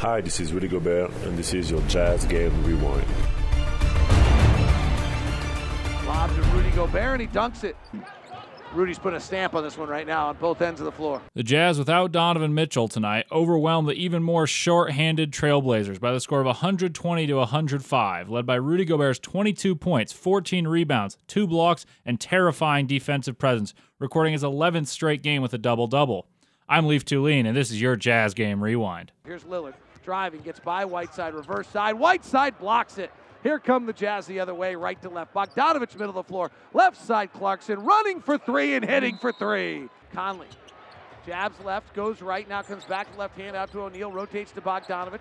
Hi, this is Rudy Gobert, and this is your Jazz Game Rewind. Lob to Rudy Gobert, and he dunks it. Rudy's putting a stamp on this one right now on both ends of the floor. The Jazz, without Donovan Mitchell tonight, overwhelmed the even more short-handed Trailblazers by the score of 120 to 105, led by Rudy Gobert's 22 points, 14 rebounds, two blocks, and terrifying defensive presence, recording his 11th straight game with a double-double. I'm Leaf Tulane, and this is your Jazz Game Rewind. Here's Lillard driving, gets by Whiteside, reverse side. Whiteside blocks it. Here come the Jazz the other way, right to left. Bogdanovich, middle of the floor. Left side, Clarkson running for three and hitting for three. Conley jabs left, goes right, now comes back left hand out to O'Neale, rotates to Bogdanovich,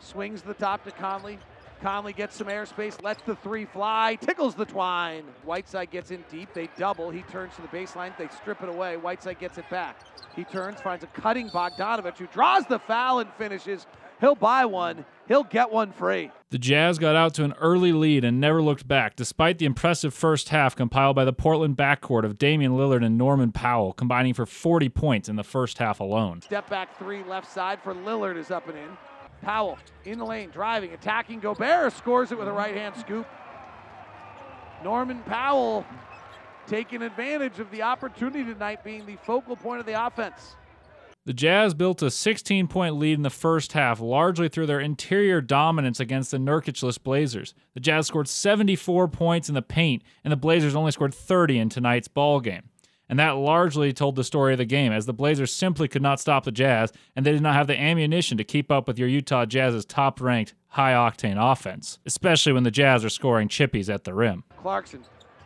swings the top to Conley. Conley gets some airspace, lets the three fly, tickles the twine. Whiteside gets in deep, they double. He turns to the baseline, they strip it away. Whiteside gets it back. He turns, finds a cutting Bogdanovich who draws the foul and finishes. He'll buy one. He'll get one free. The Jazz got out to an early lead and never looked back, despite the impressive first half compiled by the Portland backcourt of Damian Lillard and Norman Powell, combining for 40 points in the first half alone. Step back three left side for Lillard is up and in. Powell in the lane, driving, attacking. Gobert scores it with a right hand scoop. Norman Powell taking advantage of the opportunity tonight, being the focal point of the offense. The Jazz built a 16 point lead in the first half, largely through their interior dominance against the Nurkicless Blazers. The Jazz scored 74 points in the paint, and the Blazers only scored 30 in tonight's ball game. And that largely told the story of the game, as the Blazers simply could not stop the Jazz, and they did not have the ammunition to keep up with your Utah Jazz's top ranked, high octane offense, especially when the Jazz are scoring chippies at the rim. Clarkson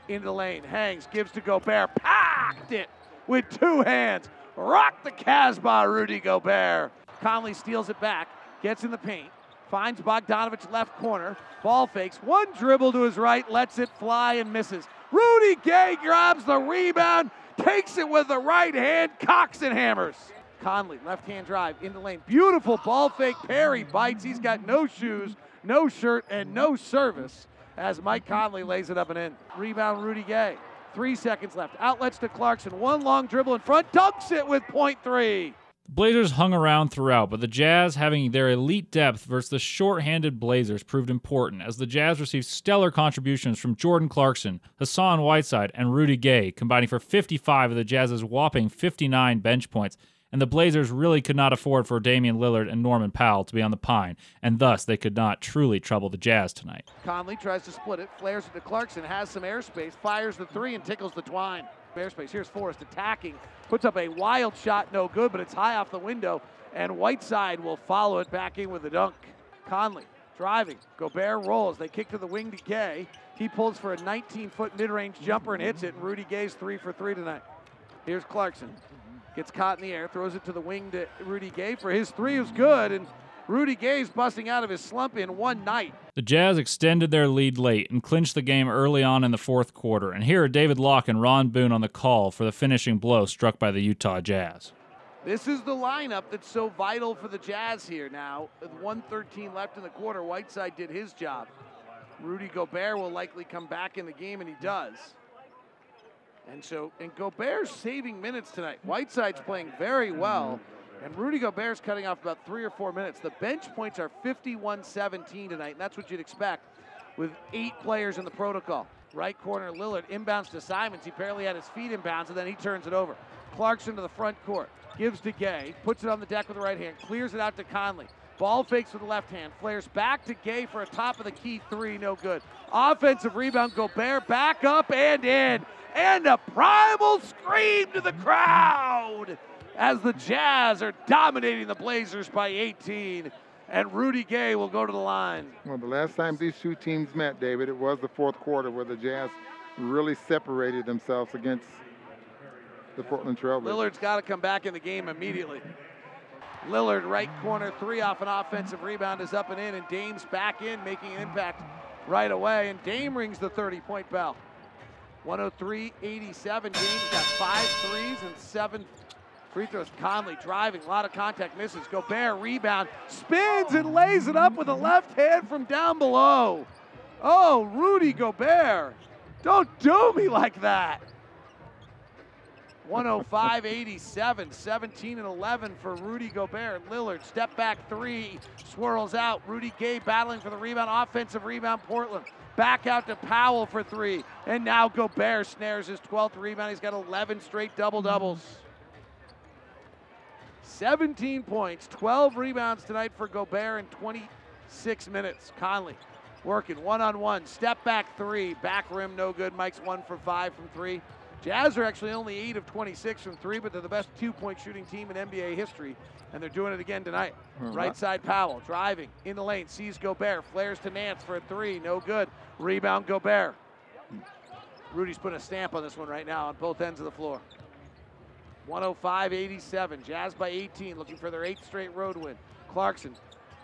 into the lane, hangs, gives to Gobert, packed it with two hands. Rock the Casbah, Rudy Gobert. Conley steals it back, gets in the paint, finds Bogdanovich left corner, ball fakes, one dribble to his right, lets it fly and misses. Rudy Gay grabs the rebound, takes it with the right hand, cocks and hammers. Conley, left hand drive into the lane. Beautiful ball fake. Perry bites. He's got no shoes, no shirt, and no service as Mike Conley lays it up and in. Rebound, Rudy Gay. Three seconds left. Outlets to Clarkson. One long dribble in front. Dunks it with point three. Blazers hung around throughout, but the Jazz having their elite depth versus the short-handed Blazers proved important as the Jazz received stellar contributions from Jordan Clarkson, Hassan Whiteside, and Rudy Gay, combining for 55 of the Jazz's whopping 59 bench points and the Blazers really could not afford for Damian Lillard and Norman Powell to be on the pine, and thus they could not truly trouble the Jazz tonight. Conley tries to split it, flares it to Clarkson, has some airspace, fires the three, and tickles the twine. Airspace. Here's Forrest attacking, puts up a wild shot, no good, but it's high off the window, and Whiteside will follow it back in with a dunk. Conley driving. Gobert rolls. They kick to the wing to Gay. He pulls for a 19 foot mid range jumper and hits it, and Rudy Gay's three for three tonight. Here's Clarkson. Gets caught in the air, throws it to the wing to Rudy Gay for his three is good, and Rudy Gay's busting out of his slump in one night. The Jazz extended their lead late and clinched the game early on in the fourth quarter. And here are David Locke and Ron Boone on the call for the finishing blow struck by the Utah Jazz. This is the lineup that's so vital for the Jazz here now. With 113 left in the quarter, Whiteside did his job. Rudy Gobert will likely come back in the game, and he does. And so, and Gobert's saving minutes tonight. Whiteside's playing very well, and Rudy Gobert's cutting off about three or four minutes. The bench points are 51 17 tonight, and that's what you'd expect with eight players in the protocol. Right corner, Lillard inbounds to Simons. He barely had his feet inbounds, and then he turns it over. Clarkson to the front court, gives to Gay, puts it on the deck with the right hand, clears it out to Conley. Ball fakes with the left hand, flares back to Gay for a top of the key three, no good. Offensive rebound, Gobert back up and in and a primal scream to the crowd as the Jazz are dominating the Blazers by 18. And Rudy Gay will go to the line. Well, the last time these two teams met, David, it was the fourth quarter where the Jazz really separated themselves against the Portland Trailblazers. Lillard's got to come back in the game immediately. Lillard, right corner, three off an offensive rebound is up and in, and Dame's back in, making an impact right away. And Dame rings the 30 point bell. 103 87. James got five threes and seven free throws. Conley driving, a lot of contact misses. Gobert rebound, spins and lays it up with a left hand from down below. Oh, Rudy Gobert, don't do me like that. 105 87, 17 and 11 for Rudy Gobert. Lillard, step back three, swirls out. Rudy Gay battling for the rebound, offensive rebound, Portland. Back out to Powell for three. And now Gobert snares his 12th rebound. He's got 11 straight double doubles. 17 points, 12 rebounds tonight for Gobert in 26 minutes. Conley working one on one, step back three, back rim no good. Mike's one for five from three. Jazz are actually only 8 of 26 from three, but they're the best two point shooting team in NBA history, and they're doing it again tonight. Hmm. Right side Powell driving in the lane, sees Gobert, flares to Nance for a three, no good. Rebound Gobert. Rudy's putting a stamp on this one right now on both ends of the floor. 105 87. Jazz by 18, looking for their eighth straight road win. Clarkson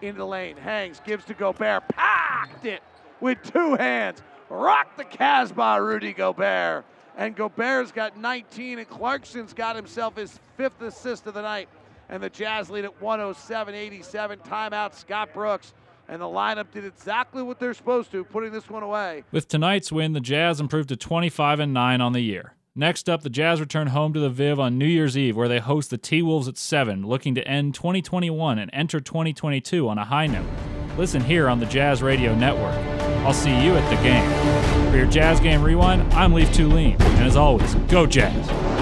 into the lane, hangs, gives to Gobert, packed it with two hands. Rock the Casbah, Rudy Gobert. And Gobert's got 19, and Clarkson's got himself his fifth assist of the night. And the Jazz lead at 107 87. Timeout, Scott Brooks. And the lineup did exactly what they're supposed to, putting this one away. With tonight's win, the Jazz improved to 25 and 9 on the year. Next up, the Jazz return home to the Viv on New Year's Eve, where they host the T Wolves at 7, looking to end 2021 and enter 2022 on a high note. Listen here on the Jazz Radio Network. I'll see you at the game. For your Jazz Game Rewind, I'm Leaf Tulane, and as always, go Jazz!